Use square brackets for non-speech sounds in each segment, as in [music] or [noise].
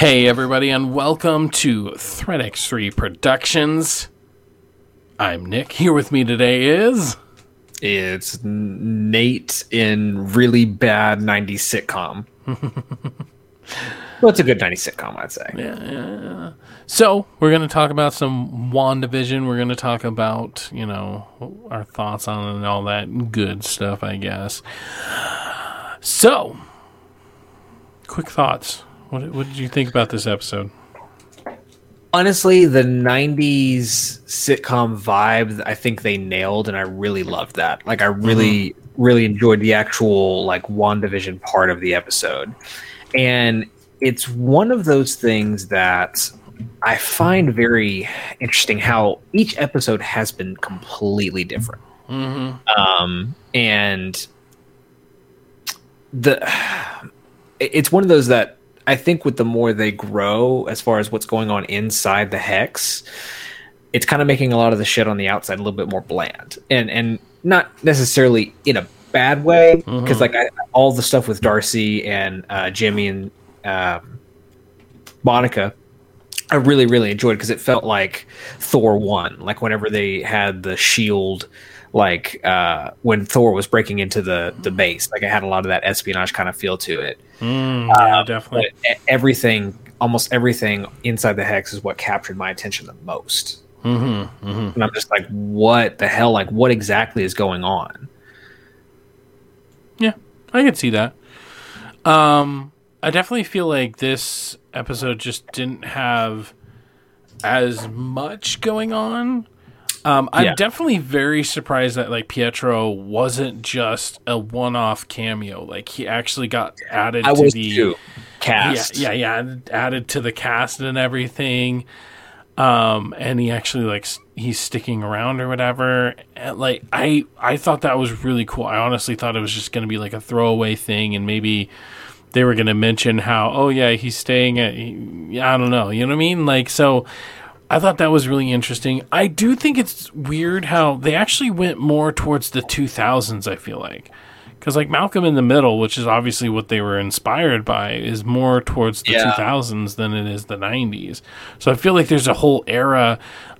Hey, everybody, and welcome to Threat X3 Productions. I'm Nick. Here with me today is. It's Nate in really bad 90s sitcom. [laughs] well, it's a good 90s sitcom, I'd say. Yeah, yeah, yeah. So, we're going to talk about some WandaVision. We're going to talk about, you know, our thoughts on it and all that good stuff, I guess. So, quick thoughts. What, what did you think about this episode? Honestly, the 90s sitcom vibe, I think they nailed, and I really loved that. Like, I really, mm-hmm. really enjoyed the actual, like, WandaVision part of the episode. And it's one of those things that I find very interesting how each episode has been completely different. Mm-hmm. Um, and the [sighs] it's one of those that I think with the more they grow, as far as what's going on inside the hex, it's kind of making a lot of the shit on the outside a little bit more bland, and and not necessarily in a bad way, because mm-hmm. like I, all the stuff with Darcy and uh, Jimmy and um, Monica. I really, really enjoyed because it felt like Thor one, like whenever they had the shield like uh, when Thor was breaking into the the base. Like it had a lot of that espionage kind of feel to it. Mm, yeah, uh, definitely. Everything, almost everything inside the hex is what captured my attention the most. Mm-hmm, mm-hmm. And I'm just like, what the hell? Like, what exactly is going on? Yeah, I can see that. Um, I definitely feel like this episode just didn't have as much going on um, I'm yeah. definitely very surprised that like Pietro wasn't just a one-off cameo. Like he actually got added I to the too. cast. Yeah, yeah, yeah, added to the cast and everything. Um, and he actually like he's sticking around or whatever. And, like I, I thought that was really cool. I honestly thought it was just going to be like a throwaway thing, and maybe they were going to mention how, oh yeah, he's staying at. I don't know. You know what I mean? Like so. I thought that was really interesting. I do think it's weird how they actually went more towards the 2000s, I feel like. Because, like, Malcolm in the Middle, which is obviously what they were inspired by, is more towards the yeah. 2000s than it is the 90s. So I feel like there's a whole era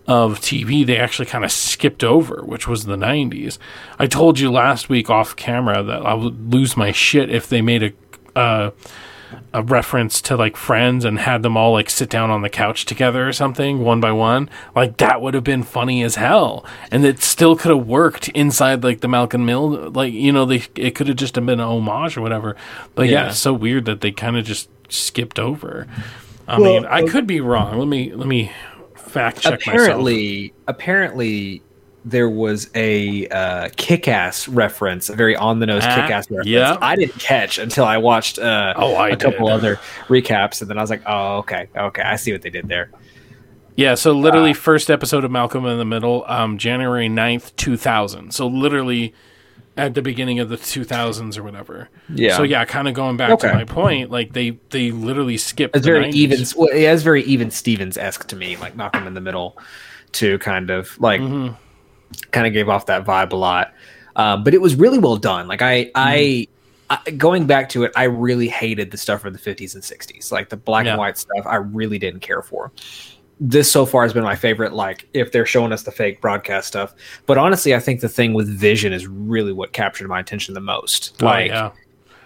of TV they actually kind of skipped over, which was the 90s. I told you last week off camera that I would lose my shit if they made a. Uh, a reference to like friends and had them all like sit down on the couch together or something one by one like that would have been funny as hell. And it still could have worked inside like the malcolm mill like you know they it could have just been an homage or whatever. But yeah, yeah. so weird that they kind of just skipped over. I well, mean i uh, could be wrong. Let me let me fact check apparently myself. apparently there was a uh, kick-ass reference, a very on-the-nose ah, kick-ass reference. Yeah, I didn't catch until I watched uh, oh, I a did. couple other recaps, and then I was like, "Oh, okay, okay, I see what they did there." Yeah, so literally uh, first episode of Malcolm in the Middle, um, January 9th, 2000. So literally at the beginning of the 2000s or whatever. Yeah. So yeah, kind of going back okay. to my point, like they they literally skipped. It's very 90s. even. Well, it is very even Stevens esque to me, like Malcolm in the Middle, to kind of like. Mm-hmm kind of gave off that vibe a lot. Um, but it was really well done. Like I, mm. I, I, going back to it, I really hated the stuff from the 50s and 60s, like the black yeah. and white stuff. I really didn't care for. This so far has been my favorite. Like if they're showing us the fake broadcast stuff, but honestly, I think the thing with Vision is really what captured my attention the most. Oh, like, yeah.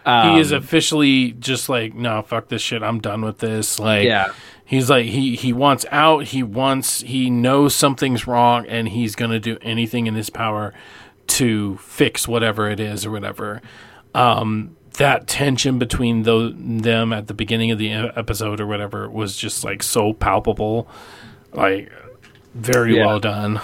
Um, he is officially just like, no, fuck this shit. I'm done with this. Like, yeah he's like he he wants out. He wants he knows something's wrong and he's going to do anything in his power to fix whatever it is or whatever. Um, that tension between those, them at the beginning of the episode or whatever was just like so palpable. Like very yeah. well done.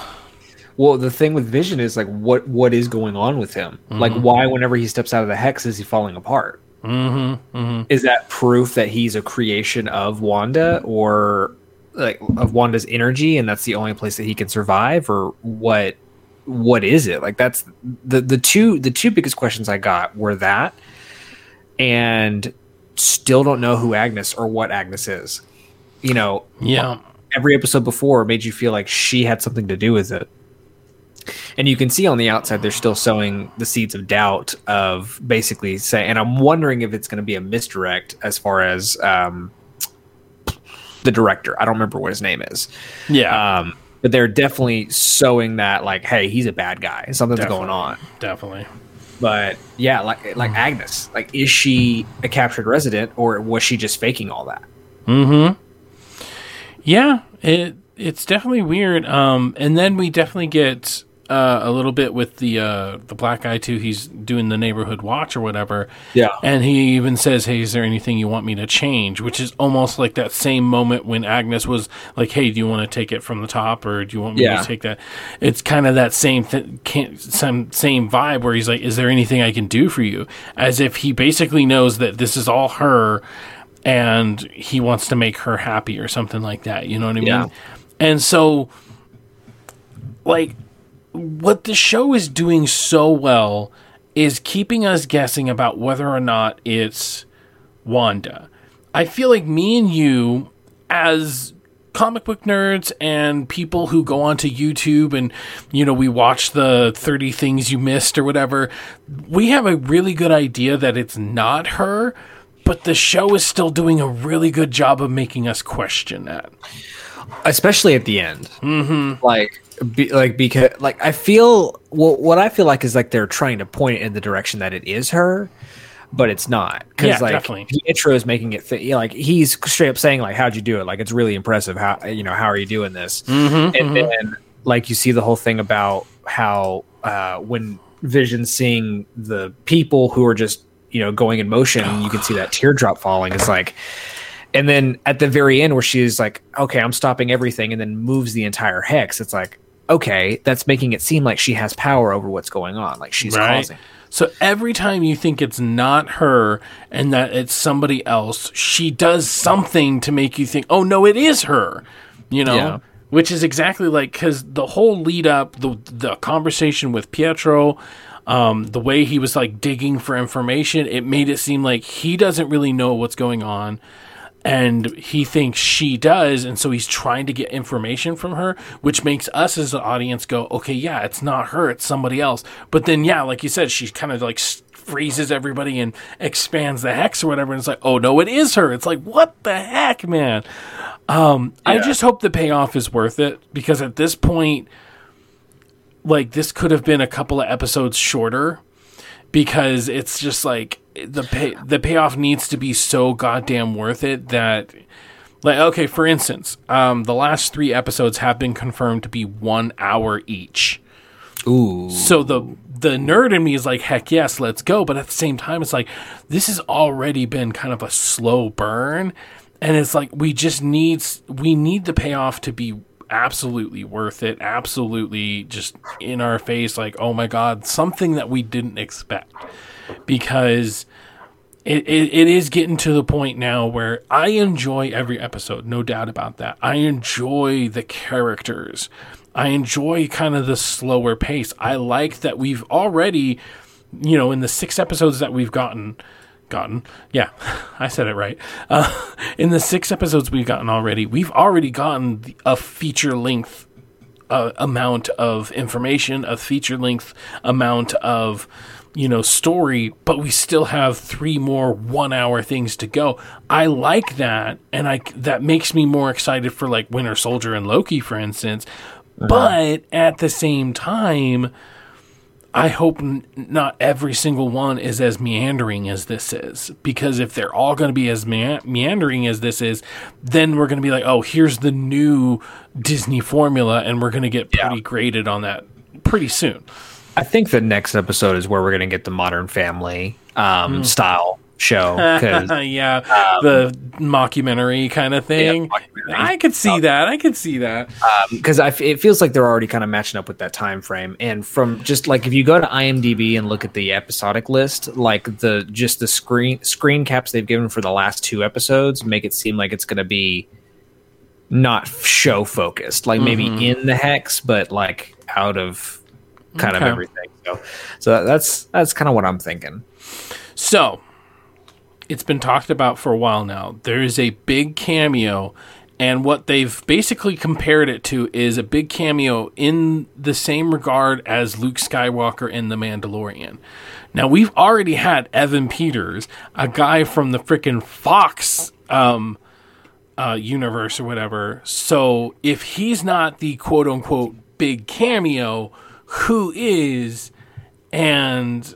Well the thing with vision is like what what is going on with him? Mm-hmm. like why whenever he steps out of the hex is he falling apart Mm-hmm, mm-hmm. Is that proof that he's a creation of Wanda or like of Wanda's energy and that's the only place that he can survive or what what is it? Like that's the the two the two biggest questions I got were that and still don't know who Agnes or what Agnes is. You know, yeah. Every episode before made you feel like she had something to do with it and you can see on the outside they're still sowing the seeds of doubt of basically say and i'm wondering if it's going to be a misdirect as far as um, the director. I don't remember what his name is. Yeah, Um, but they're definitely sowing that like, hey, he's a bad guy. Something's Definitely. going on. definitely. But yeah, like like Agnes, like is she a captured resident or was she just faking all that? Hmm. Yeah, it it's definitely weird. Um, and then we definitely get uh, a little bit with the uh, the black guy too. He's doing the neighborhood watch or whatever. Yeah. and he even says, "Hey, is there anything you want me to change?" Which is almost like that same moment when Agnes was like, "Hey, do you want to take it from the top, or do you want me Yeah. to take that?" It's kind of that same th- some same vibe where he's like, "Is there anything I can do for you?" As if he basically knows that this is all her and he wants to make her happy or something like that. You know what I mean? Yeah. And so, like, what the show is doing so well is keeping us guessing about whether or not it's Wanda. I feel like me and you, as comic book nerds and people who go onto YouTube and, you know, we watch the 30 things you missed or whatever, we have a really good idea that it's not her, but the show is still doing a really good job of making us question that. especially at the end. Mm-hmm. Like, be, like because like I feel well, what I feel like is like they're trying to point it in the direction that it is her, but it's not. Because Yeah, like definitely. Pietro is making it th- like he's straight up saying like, "How'd you do it? Like, it's really impressive. How you know how are you doing this?" Mm-hmm, and then like you see the whole thing about how uh, when Vision seeing the people who are just you know going in motion, you can see that [sighs] teardrop falling. It's like. And then at the very end, where she's like, "Okay, I'm stopping everything," and then moves the entire hex. It's like, okay, that's making it seem like she has power over what's going on, like she's causing. So every time you think it's not her and that it's somebody else, she does something to make you think, oh no, it is her. You know, Yeah. which is exactly like because the whole lead up, the the conversation with Pietro. Um, the way he was like digging for information, it made it seem like he doesn't really know what's going on and he thinks she does and so he's trying to get information from her which makes us as an audience go okay yeah it's not her it's somebody else. But then yeah like you said she kind of like freezes everybody and expands the hex or whatever and it's like oh no it is her. It's like what the heck man? Um i just hope the payoff is worth it because at this point like this could have been a couple of episodes shorter because it's just like the pay the payoff needs to be so goddamn worth it that like okay for instance um the last three episodes have been confirmed to be one hour each. Ooh, so the the nerd in me is like heck yes let's go. But at the same time it's like this has already been kind of a slow burn. And it's like we just needs we need the payoff to be absolutely worth it absolutely just in our face like oh my god something that we didn't expect because it, it, it is getting to the point now where I enjoy every episode, no doubt about that. I enjoy the characters. I enjoy kind of the slower pace. I like that we've already, you know, in the six episodes that we've gotten, gotten, yeah, [laughs] I said it right. Uh, in the six episodes we've gotten already, we've already gotten a feature length uh, amount of information, a feature length amount of you know story, but we still have three more one hour things to go. I like that, and I that makes me more excited for like Winter Soldier and Loki, for instance. But at the same time, I hope n- not every single one is as meandering as this is. Because if they're all going to be as mea- meandering as this is, then we're going to be like, oh, here's the new Disney formula, and we're going to get pretty graded on that pretty soon. I think the next episode is where we're gonna get the Modern Family um, Hmm. style show. [laughs] yeah, um, the mockumentary kind of thing. mockumentary. I could see um, that. I could see that. Um, because I f- it feels like they're already kind of matching up with that time frame. And from just like if you go to IMDb and look at the episodic list, like the just the screen screen caps they've given for the last two episodes make it seem like it's going to be not show focused, like maybe mm-hmm. in the hex, but like out of kind Okay. of everything. So, so that's that's kind of what I'm thinking. So, it's been talked about for a while now. There is a big cameo, and what they've basically compared it to is a big cameo in the same regard as Luke Skywalker in The Mandalorian. Now, we've already had Evan Peters, a guy from the frickin' Fox um, uh, universe or whatever. So if he's not the quote unquote big cameo, who is? And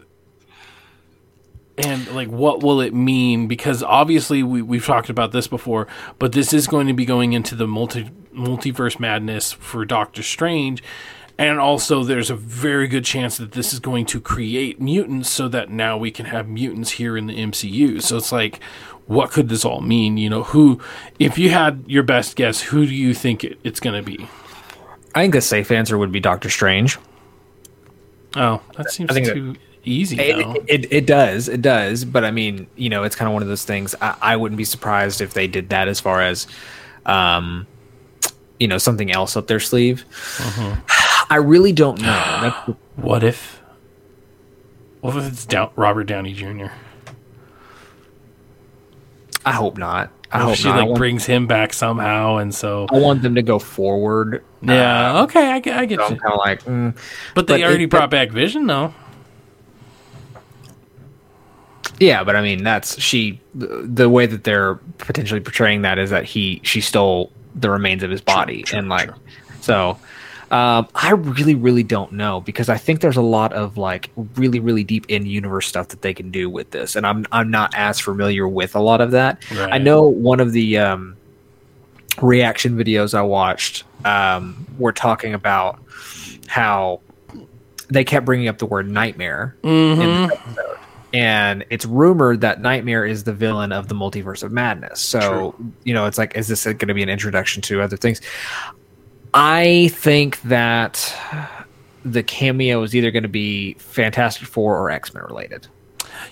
and like what will it mean? Because obviously we, we've talked about this before but this is going to be going into the multi multiverse madness for doctor strange. And also there's a very good chance that this is going to create mutants so that now we can have mutants here in the mcu so it's like what could this all mean? You know who if you had your best guess who do you think it, it's going to be? I think the safe answer would be Doctor Strange. oh that seems think that- too easy. It, it, it does, it does. But I mean, you know, it's kind of one of those things. I, I wouldn't be surprised if they did that as far as, um, you know, something else up their sleeve. I really don't know. [gasps] What if? What if it's Dow- Robert Downey Jr.? I hope not. I hope she not. Like brings him back somehow, and so I want them to go forward. yeah, okay, I, get- I get So I'm kind of like, mm. But they but already it- brought back Vision, though. Yeah, but I mean, that's she. The, the way that they're potentially portraying that is that he she stole the remains of his body, true, and like, true. so. Um, I really, really don't know because I think there's a lot of like really, really deep in universe stuff that they can do with this, and I'm I'm not as familiar with a lot of that. I know one of the um, reaction videos I watched um, were talking about how they kept bringing up the word nightmare in this episode. And it's rumored that Nightmare is the villain of the Multiverse of Madness. So, you know, it's like, is this going to be an introduction to other things? I think that the cameo is either going to be Fantastic Four or X Men related.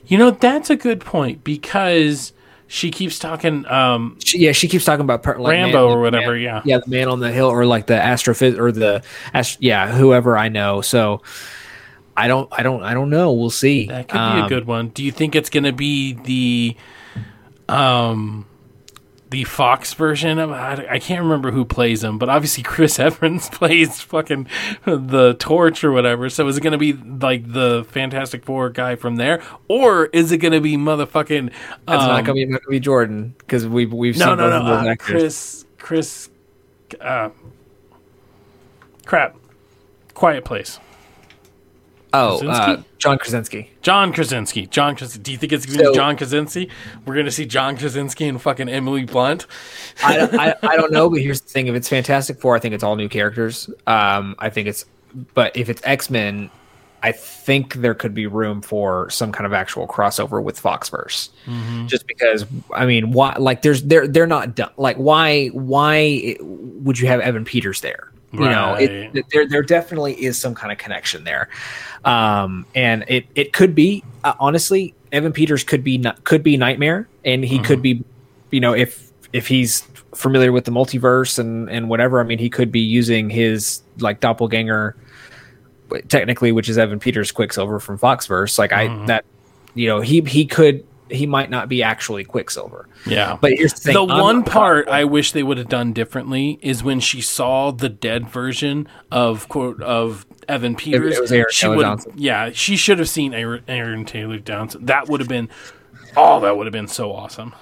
You know, that's a good point because she keeps talking. Um, She, yeah, she keeps talking about like, Rambo man- or whatever, man- yeah. yeah, the man on the hill, or like the astrophys or the ast- yeah, whoever I know. So I don't, I don't, I don't know. We'll see. that could be Um, a good one. Do you think it's going to be the, um, the Fox version of? I, I can't remember who plays him, but obviously Chris [laughs] Evans plays fucking the Torch or whatever. So is it going to be like the Fantastic Four guy from there, or is it going to be motherfucking? It's not um, be, not gonna be Jordan because we've we've No, seen no, both no. of those Uh, actors. Chris, Chris, uh, crap. Quiet Place. Oh, uh, John Krasinski. John Krasinski. John Krasinski. Do you think it's going to So- be John Krasinski? We're going to see John Krasinski and fucking Emily Blunt. I, don't- I, [laughs] I don't know, but here's the thing: if it's Fantastic Four, I think it's all new characters. Um, I think it's, but if it's X Men, I think there could be room for some kind of actual crossover with Foxverse. Just because, I mean, why? Like, there's they're they're not done. Like, why why would you have Evan Peters there? You know, it, there there definitely is some kind of connection there, um, and it it could be uh, honestly, Evan Peters could be could be Nightmare, and he could be, you know, if if he's familiar with the multiverse and and whatever, I mean, he could be using his like doppelganger, technically, which is Evan Peters Quicksilver from Foxverse. Like I that, you know, he he could he might not be actually Quicksilver, Yeah. but here's the thing: the I'm one part I wish they would have done differently is when she saw the dead version of quote of Evan Peters. it was Aaron she would Johnson. yeah, she should have seen Aaron, Aaron Taylor Johnson. That would have been oh, that would have been so awesome.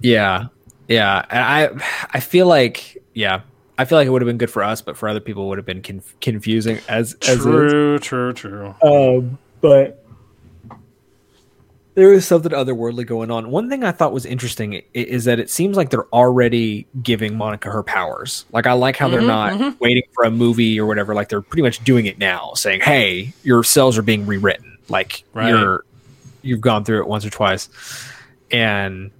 Yeah, yeah. And I I feel like yeah, I feel like it would have been good for us, but for other people, it would have been conf- confusing as as. True, true, true. Um, but there is something otherworldly going on. One thing I thought was interesting is that it seems like they're already giving Monica her powers. Like I like how they're not waiting for a movie or whatever. Like they're pretty much doing it now, saying, "Hey, your cells are being rewritten. Like Right. you're you've gone through it once or twice." And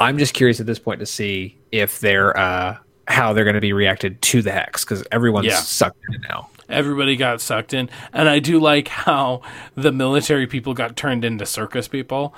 I'm just curious at this point to see if they're uh how they're going to be reacted to the hex because everyone's Yeah. sucked in it now. Everybody got sucked in, and I do like how the military people got turned into circus people.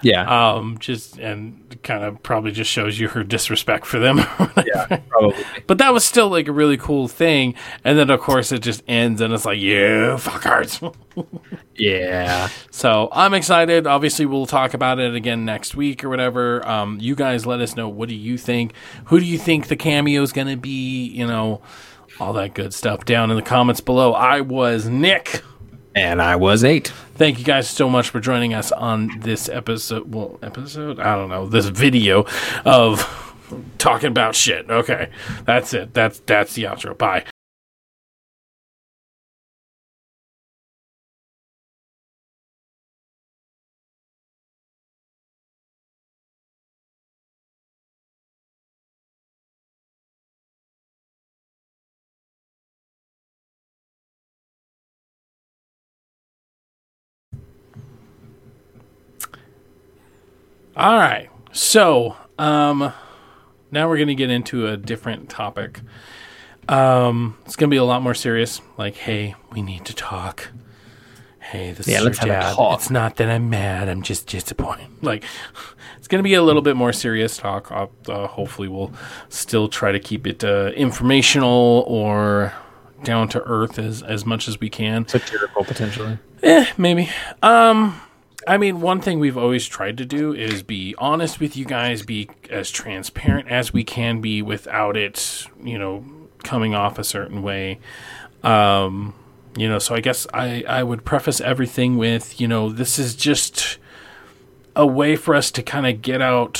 Yeah, Um, just and kind of probably just shows you her disrespect for them. [laughs] yeah, probably. But that was still like a really cool thing. And then of course it just ends and it's like, you fuckers. [laughs] Yeah. so I'm excited. Obviously we'll talk about it again next week or whatever. Um, you guys let us know what do you think? Who do you think the cameo is gonna be? You know, all that good stuff down in the comments below. I was Nick. And I was eight. Thank you guys so much for joining us on this episode. Well, episode? I don't know. This video of talking about shit. Okay, that's it. That's that's the outro. Bye. All right. So, um, now we're going to get into a different topic. Um, it's going to be a lot more serious. Like, hey, we need to talk. Hey, this Yeah, is your let's a dad. talk. It's not that I'm mad. I'm just disappointed. [laughs] Like, it's going to be a little bit more serious talk. Uh, uh, hopefully, we'll still try to keep it uh, informational or down to earth as as much as we can. Satirical potentially. Eh, maybe. Um, I mean, one thing we've always tried to do is be honest with you guys, be as transparent as we can be without it, you know, coming off a certain way. Um, you know, so I guess I, I would preface everything with, you know, this is just a way for us to kind of get out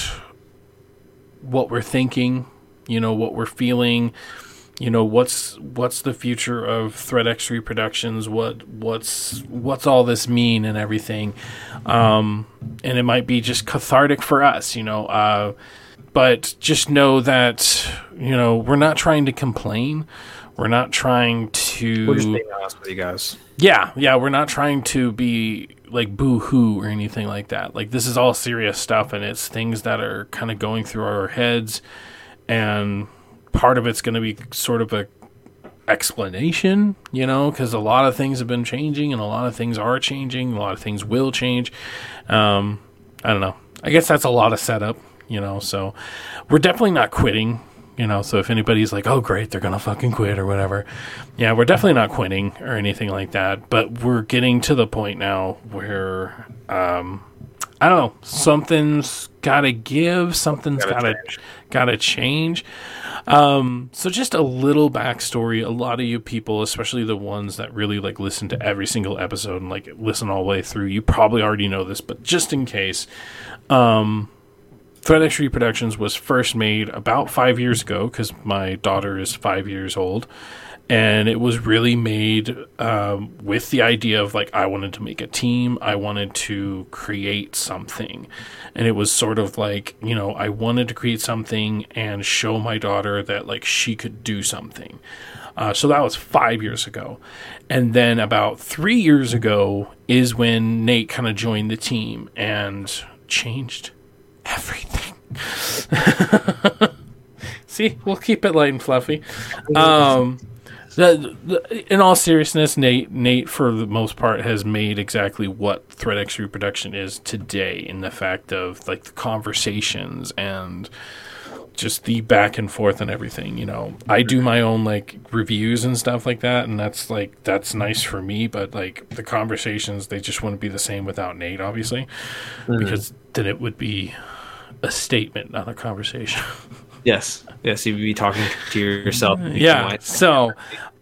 what we're thinking, you know, what we're feeling, you know what's what's the future of threat x3 productions what what's what's all this mean and everything um and it might be just cathartic for us you know uh but just know that you know we're not trying to complain we're not trying to We're just being honest with you guys. yeah, yeah, we're not trying to be like boo hoo or anything like that. Like this is all serious stuff and it's things that are kind of going through our heads and part of it's going to be sort of a explanation, you know, cuz a lot of things have been changing and a lot of things are changing, a lot of things will change. Um I don't know. I guess that's a lot of setup, you know, so we're definitely not quitting you know so if anybody's like oh great they're gonna fucking quit or whatever yeah we're definitely not quitting or anything like that but we're getting to the point now where um i don't know something's gotta give something's Gotta gotta gotta change um so just a little backstory a lot of you people especially the ones that really like listen to every single episode and like listen all the way through you probably already know this but just in case Threat X3 Productions was first made about five years ago because my daughter is five years old. And it was really made um, with the idea of like, I wanted to make a team. I wanted to create something. And it was sort of like, you know, I wanted to create something and show my daughter that like she could do something. Uh, so that was five years ago. And then about three years ago is when Nate kind of joined the team and changed everything. [laughs] See, we'll keep it light and fluffy. Um, in all seriousness, Nate, Nate, for the most part, has made exactly what Threat X3 Production is today. In the fact of like the conversations and just the back and forth and everything. You know, I do my own like reviews and stuff like that, and that's like that's nice for me. But like the conversations, they just wouldn't be the same without Nate, obviously, mm-hmm. because then it would be a statement, not a conversation. [laughs] Yes. Yes, you'd be talking to yourself. [laughs] yeah. So,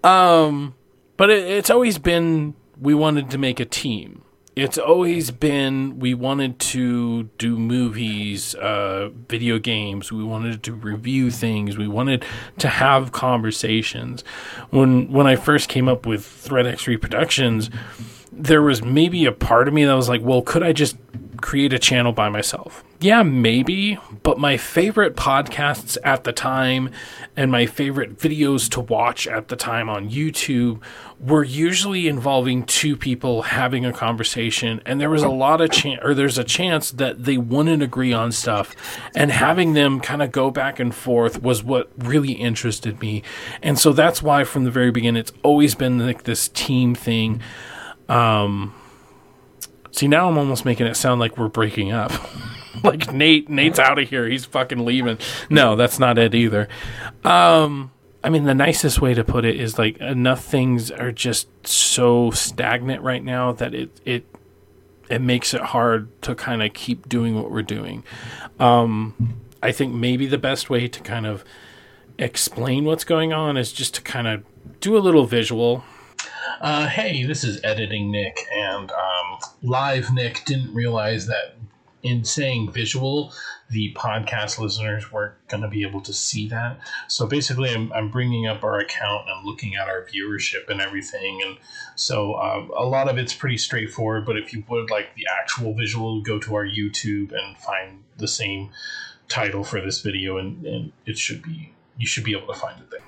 um, but it, it's always been we wanted to make a team. It's always been we wanted to do movies, uh, video games. We wanted to review things. We wanted to have conversations. When when I first came up with Threat X3 Productions, there was maybe a part of me that was like, well, could I just create a channel by myself? Yeah, maybe, but my favorite podcasts at the time and my favorite videos to watch at the time on YouTube were usually involving two people having a conversation and there was a lot of chance or there's a chance that they wouldn't agree on stuff and having them kind of go back and forth was what really interested me. And so that's why from the very beginning it's always been like this team thing. Um, see, now I'm almost making it sound like we're breaking up. [laughs] like Nate, Nate's out of here. He's fucking leaving. No, that's not it either. Um, I mean, the nicest way to put it is like enough things are just so stagnant right now that it it it makes it hard to kind of keep doing what we're doing. Um, I think maybe the best way to kind of explain what's going on is just to kind of do a little visual. Uh, hey, this is editing Nick, and um, live Nick didn't realize that in saying visual, the podcast listeners weren't going to be able to see that. So basically, I'm, I'm bringing up our account and looking at our viewership and everything. And so um, a lot of it's pretty straightforward. But if you would like the actual visual, go to our YouTube and find the same title for this video, and, and it should be you should be able to find it there.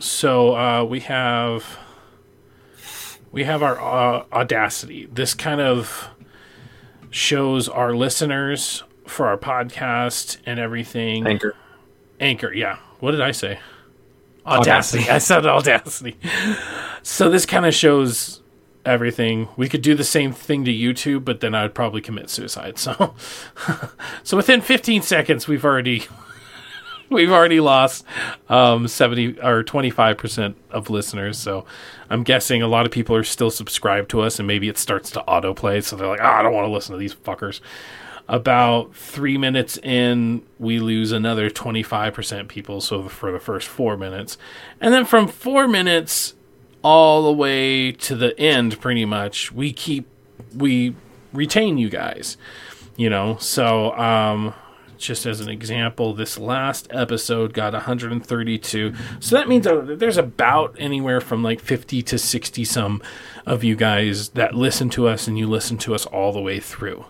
So uh, we have we have our uh, audacity. This kind of shows our listeners for our podcast and everything. Anchor. Anchor, yeah. What did I say? Audacity. audacity. I said audacity. So this kind of shows everything. We could do the same thing to YouTube, but then I would probably commit suicide. So, [laughs] so within 15 seconds, we've already [laughs] we've already lost um, 70 or 25 percent of listeners. So I'm guessing a lot of people are still subscribed to us, and maybe it starts to autoplay. So they're like, oh, I don't want to listen to these fuckers. About three minutes in, we lose another 25% people. So for the first four minutes. And then from four minutes all the way to the end, pretty much, we keep, we retain you guys, you know? So, um, just as an example, this last episode got 132. So that means there's about anywhere from like 50 to 60 some of you guys that listen to us and you listen to us all the way through.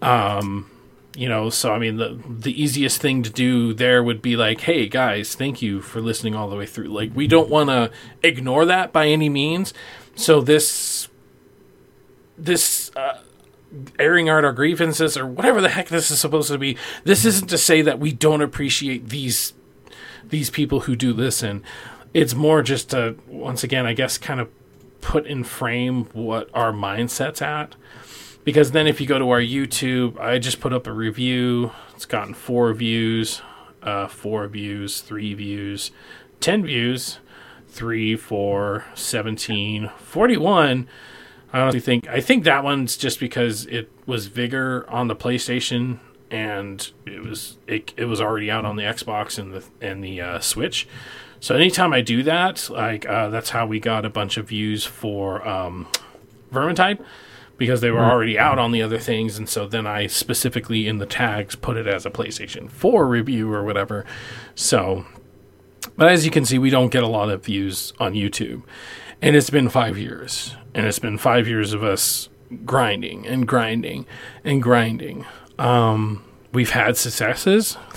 Um, you know, so I mean, the the easiest thing to do there would be like, "Hey guys, thank you for listening all the way through." Like, we don't want to ignore that by any means. So this this uh, airing out our grievances or whatever the heck this is supposed to be. This isn't to say that we don't appreciate these these people who do listen. It's more just to once again, I guess, kind of put in frame what our mindset's at because then if you go to our YouTube, I just put up a review. It's gotten four views, uh, four views, three views, 10 views, three, four, 17, 41. I honestly think, I think that one's just because it was Vigor on the PlayStation and it was, it, it was already out on the Xbox and the, and the uh, Switch. So anytime I do that, like, uh, that's how we got a bunch of views for, um, Vermintide because they were hmm. already out on the other things, and so then I specifically in the tags put it as a PlayStation 4 review or whatever. So, but as you can see, we don't get a lot of views on YouTube, and it's been five years, and it's been five years of us grinding and grinding and grinding. Um, we've had successes, [laughs]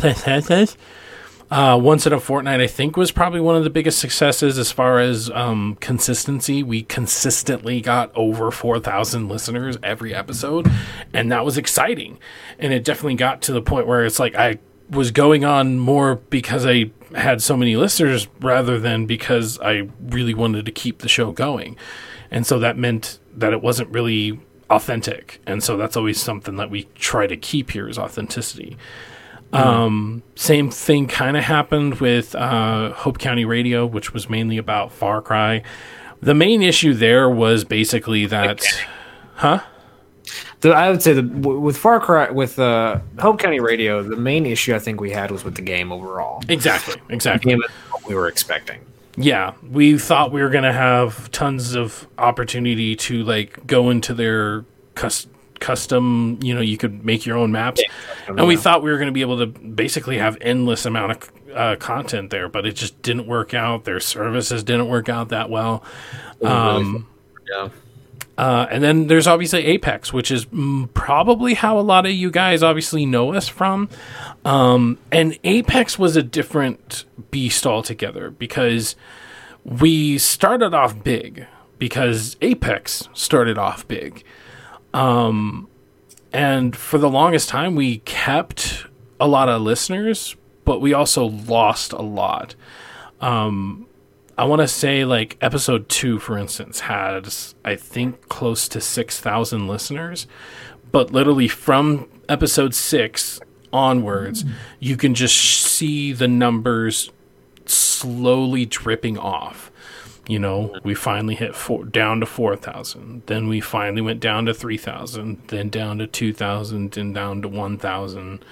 Uh, once in a fortnight, I think, was probably one of the biggest successes as far as um, consistency. We consistently got over 4,000 listeners every episode, and that was exciting. And it definitely got to the point where it's like I was going on more because I had so many listeners rather than because I really wanted to keep the show going. And so that meant that it wasn't really authentic. And so that's always something that we try to keep here is authenticity. Um, same thing kind of happened with uh, Hope County Radio, which was mainly about Far Cry. The main issue there was basically that, okay. huh? The, I would say that with Far Cry, with uh, Hope County Radio, the main issue I think we had was with the game overall. Exactly, exactly. what we were expecting. Yeah, we thought we were going to have tons of opportunity to like go into their cus- custom you know you could make your own maps yeah, and we thought we were going to be able to basically have endless amount of uh, content there but it just didn't work out their services didn't work out that well um, yeah uh, and then there's obviously Apex, which is probably how a lot of you guys obviously know us from. Um, and Apex was a different beast altogether because we started off big because Apex started off big. Um, and for the longest time, we kept a lot of listeners, but we also lost a lot. Um, I want to say, like, episode two, for instance, had, I think, close to 6,000 listeners. But literally from episode six onwards, mm-hmm. you can just see the numbers slowly dripping off. You know, we finally hit four, down to 4,000. Then we finally went down to 3,000, then down to 2,000, then down to 1,000,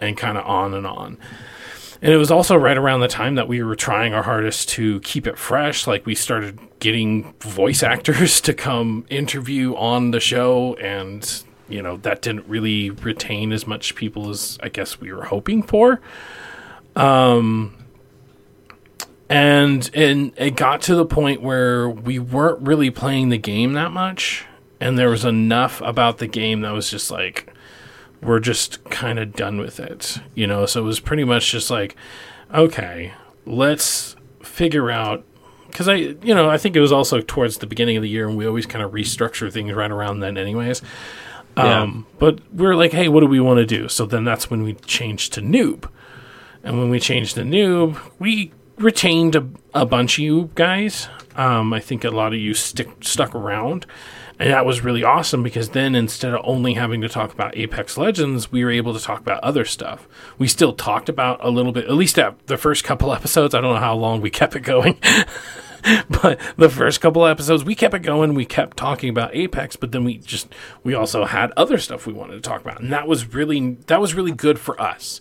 and kind of on and on. And it was also right around the time that we were trying our hardest to keep it fresh. Like we started getting voice [laughs] actors to come interview on the show, and you know that didn't really retain as much people as I guess we were hoping for. Um, and and it got to the point where we weren't really playing the game that much, and there was enough about the game that was just like we're just kind of done with it, you know. So it was pretty much just like, okay, let's figure out because I, you know, I think it was also towards the beginning of the year, and we always kind of restructure things right around then, anyways. Um, But we're like, hey, what do we want to do? So then that's when we changed to noob, and when we changed to noob, we retained a, a bunch of you guys. Um, I think a lot of you stick stuck around, and that was really awesome because then instead of only having to talk about Apex Legends, we were able to talk about other stuff. We still talked about a little bit, at least at the first couple [laughs] episodes. I don't know how long we kept it going. [laughs] but the first couple episodes we kept it going we kept talking about apex but then we just we also had other stuff we wanted to talk about and that was really that was really good for us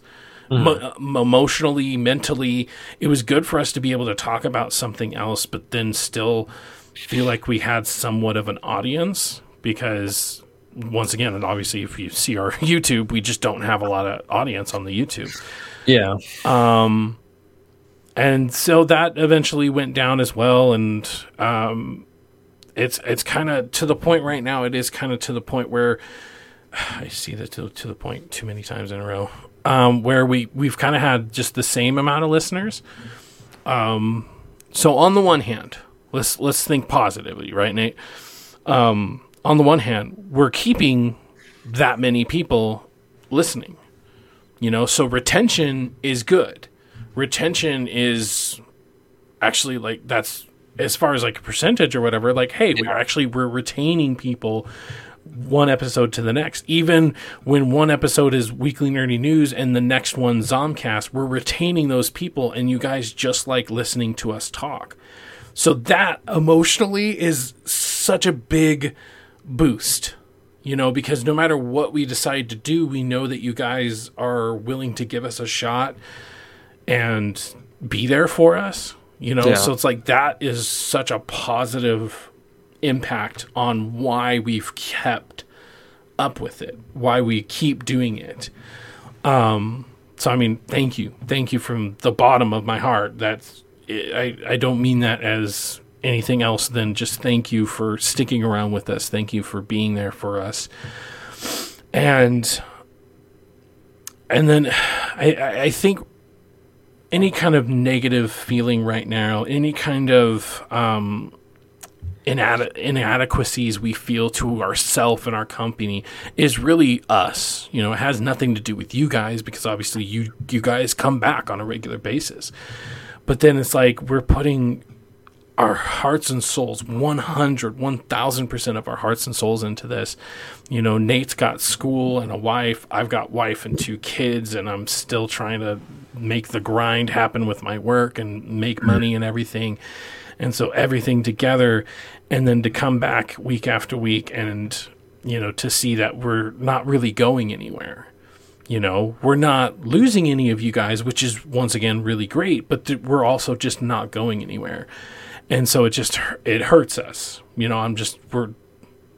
hmm. Mo- uh, emotionally mentally it was good for us to be able to talk about something else but then still feel like we had somewhat of an audience because once again and obviously if you see our [laughs] youtube we just don't have a lot of audience on the youtube Yeah. Um and so that eventually went down as well and um, it's it's kind of to the point right now it is kind of to the point where [sighs] i see that to, to the point too many times in a row um, where we we've kind of had just the same amount of listeners um, so on the one hand let's let's think positively right nate? Um, on the one hand we're keeping that many people listening you know? So retention is good. Retention is actually like that's as far as like a percentage or whatever like hey we're actually we're retaining people one episode to the next. Even when one episode is weekly nerdy news and the next one zomcast we're retaining those people and you guys just like listening to us talk so that emotionally is such a big boost you know because no matter what we decide to do we know that you guys are willing to give us a shot and be there for us you know? Yeah. so it's like that is such a positive impact on why we've kept up with it why we keep doing it. Um so i mean thank you. Thank you from the bottom of my heart. That's i i don't mean that as anything else than just thank you for sticking around with us thank you for being there for us and and then I, I think any kind of negative feeling right now, any kind of um, inade- inadequacies we feel to ourself and our company is really us. You know, it has nothing to do with you guys because obviously you you guys come back on a regular basis. But then it's like we're putting our hearts and souls 100 1000% of our hearts and souls into this. You know nate's got school and a wife. I've got wife and two kids and i'm still trying to make the grind happen with my work and make mm-hmm. money and everything. And so everything together and then to come back week after week and you know to see that we're not really going anywhere you know we're not losing any of you guys which is once again really great but th- we're also just not going anywhere. And so it just it hurts us. You know i'm just we're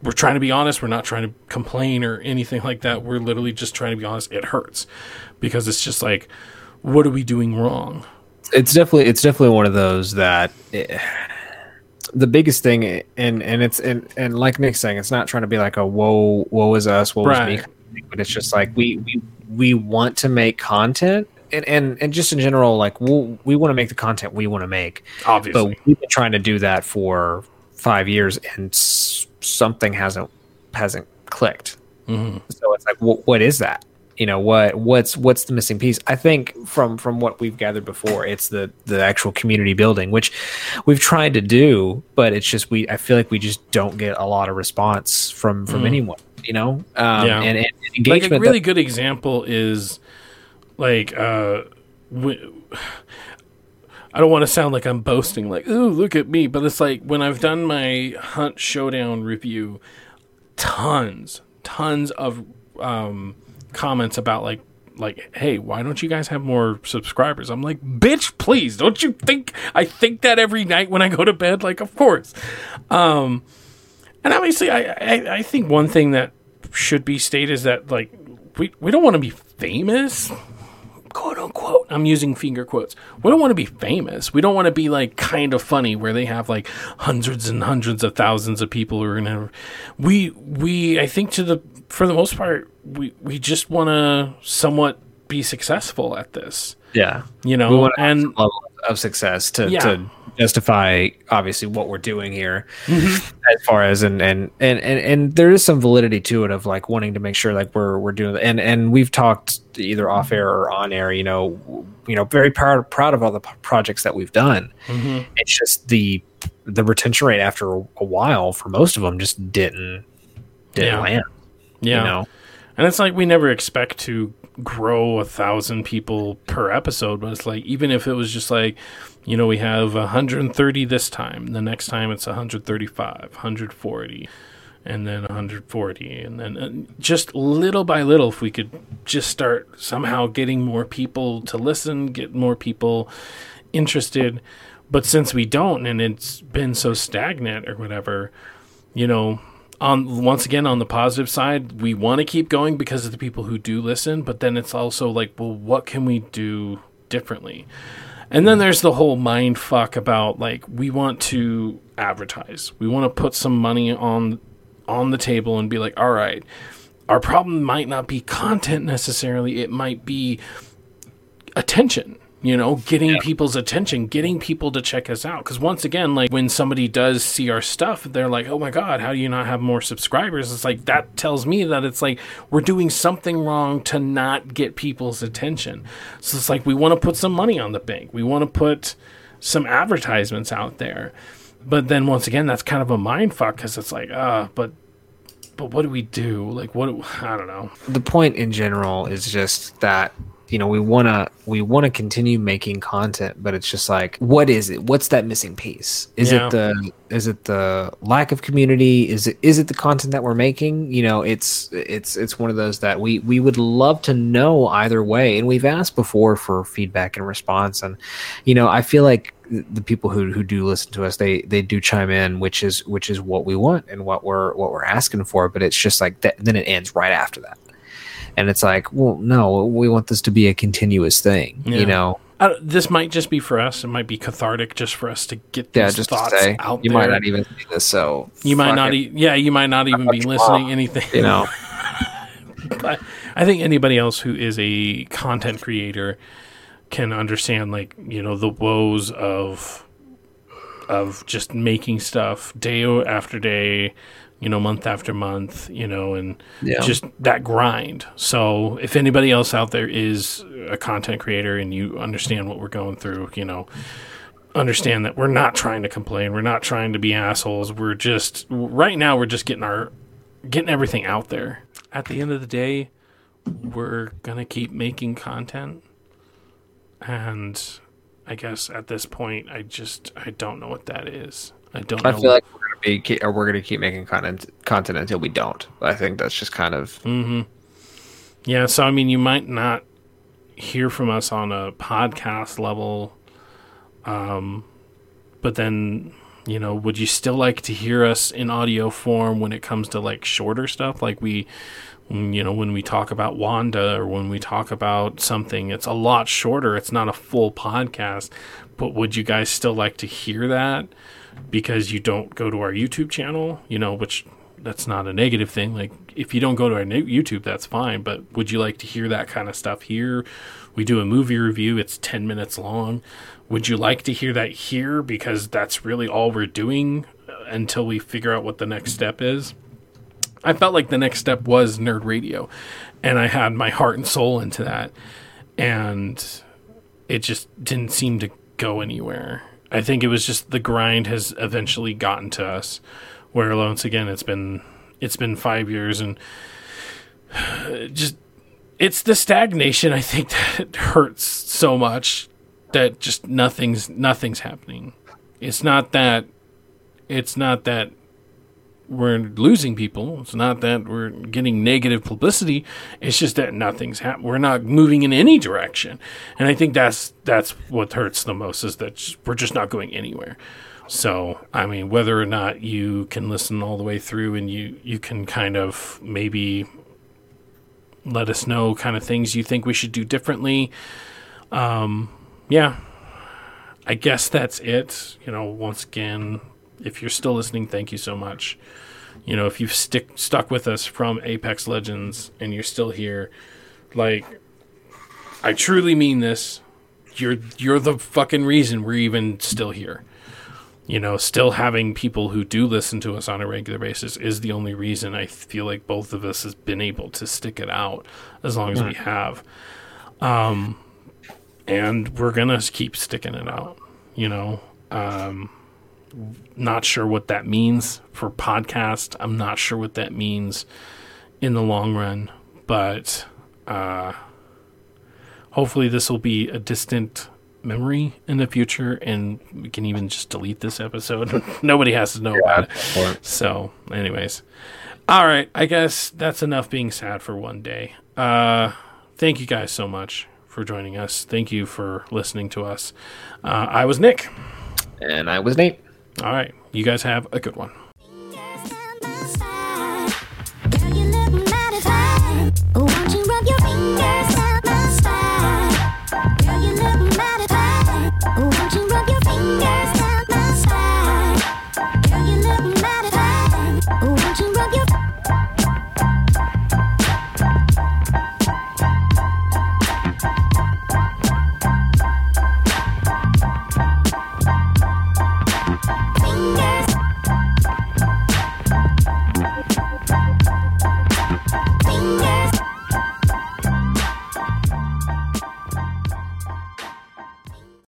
we're trying to be honest. We're not trying to complain or anything like that. We're literally just trying to be honest. It hurts because it's just like what are we doing wrong? It's definitely it's definitely one of those that eh, the biggest thing and and it's and, and like Nick's saying it's not trying to be like a whoa woe is us woe Right. is me but it's just like we we we want to make content and and, and just in general like we'll, we want to make the content we want to make obviously. but we've been trying to do that for five years and s- something hasn't hasn't clicked. Mhm. so it's like wh- what is that? You know what what's what's the missing piece? I think from from what we've gathered before it's the the actual community building which we've tried to do but it's just we i feel like we just don't get a lot of response from from anyone you know? Um Yeah. and, and like a really good example is like uh w- I don't want to sound like I'm boasting like ooh look at me but it's like when I've done my hunt showdown review tons tons of um comments about like like hey why don't you guys have more subscribers? I'm like bitch please don't you think i think that every night when i go to bed? Like of course. Um and obviously I, I i think one thing that should be stated is that like we we don't want to be famous quote unquote. I'm using finger quotes. We don't want to be famous. We don't want to be like kind of funny where they have like hundreds and hundreds of thousands of people who are gonna. We we I think to the for the most part we we just want to somewhat be successful at this. Yeah, You know, we want have and of success to, Yeah. to justify obviously what we're doing here Mm-hmm. as far as and, and and and and there is some validity to it of like wanting to make sure like we're we're doing and and we've talked either off air or on air you know you know very proud proud of all the projects that we've done Mhm. it's just the the retention rate after a, a while for most of them just didn't didn't Yeah. land yeah, you know and it's like we never expect to grow a thousand people per episode, but it's like even if it was just like, you know, we have 130 this time, the next time it's 135, 140, and then 140, and then just little by little, if we could just start somehow getting more people to listen, get more people interested. But since we don't, and it's been so stagnant or whatever, you know, on once again on the positive side, we want to keep going because of the people who do listen, but then it's also like, well, what can we do differently? And then there's the whole mind fuck about like we want to advertise. We want to put some money on on the table and be like, all right, our problem might not be content necessarily, it might be attention you know getting people's attention getting people to check us out. Because once again like when somebody does see our stuff they're like oh my god how do you not have more subscribers? It's like that tells me that it's like we're doing something wrong to not get people's attention. So it's like we want to put some money on the bank. We want to put some advertisements out there. But then once again that's kind of a mind fuck because it's like uh but but what do we do? Like what do- [laughs] i don't know. The point in general is just that you know we want to we want to continue making content but it's just like what is it? What's that missing piece? Is Yeah. it the is it the lack of community? Is it is it the content that we're making? You know it's it's it's one of those that we we would love to know either way. And we've asked before for feedback and response. And you know i feel like the people who who do listen to us they they do chime in which is which is what we want and what we're what we're asking for. But it's just like that then it ends right after that and it's like well no we want this to be a continuous thing Yeah. you know I, this might just be for us. It might be cathartic just for us to get these yeah just to thoughts say out you there. might not even see this so you might not. it, E- yeah, you might not even be listening more, anything. you know [laughs] but I think anybody else who is a content creator can understand, like you know, the woes of of just making stuff day after day, you know, month after month, you know, and Yeah. just that grind. So if anybody else out there is a content creator and you understand what we're going through, you know, understand that we're not trying to complain. We're not trying to be assholes. We're just right now we're just getting our getting everything out there. At the end of the day, we're going to keep making content. And I guess at this point I just I don't know what that is. I don't know. i feel like we're be ke- or we're gonna keep making content content until we don't i think that's just kind of Mm-hmm. Yeah, so I mean, you might not hear from us on a podcast level, um, but then you know, would you still like to hear us in audio form when it comes to like shorter stuff, like we, you know, when we talk about Wanda or when we talk about something, it's a lot shorter. It's not a full podcast, but would you guys still like to hear that because you don't go to our YouTube channel? You know, which that's not a negative thing. Like if you don't go to our YouTube, that's fine. But would you like to hear that kind of stuff here? We do a movie review. It's ten minutes long. Would you like to hear that here? Because that's really all we're doing uh, until we figure out what the next step is. I felt like the next step was nerd radio, and I had my heart and soul into that, and it just didn't seem to go anywhere. I think it was just the grind has eventually gotten to us, where once again it's been it's been five years and [sighs] just it's the stagnation I think [laughs] that hurts so much that just nothing's nothing's happening. It's not that it's not that we're losing people. It's not that we're getting negative publicity. It's just that nothing's happening. We're not moving in any direction, and I think that's that's what hurts the most is that we're just not going anywhere. So, I mean, whether or not you can listen all the way through and you, you can kind of maybe let us know kind of things you think we should do differently. Um, yeah, I guess that's it. You know, once again, if you're still listening, thank you so much. You know, if you've stick stuck with us from Apex Legends and you're still here, like I truly mean this. You're you're the fucking reason we're even still here. You know, still having people who do listen to us on a regular basis is the only reason I feel like both of us has been able to stick it out as long as we have. Um, and we're gonna keep sticking it out. You know, um, not sure what that means for podcast. I'm not sure what that means in the long run, but uh, hopefully this will be a distant memory in the future, and we can even just delete this episode. [laughs] Nobody has to know about it. So, anyways, all right. I guess that's enough being sad for one day. Uh, thank you guys so much for joining us. Thank you for listening to us. Uh, I was Nick. And I was Nate. All right. You guys have a good one. Fingers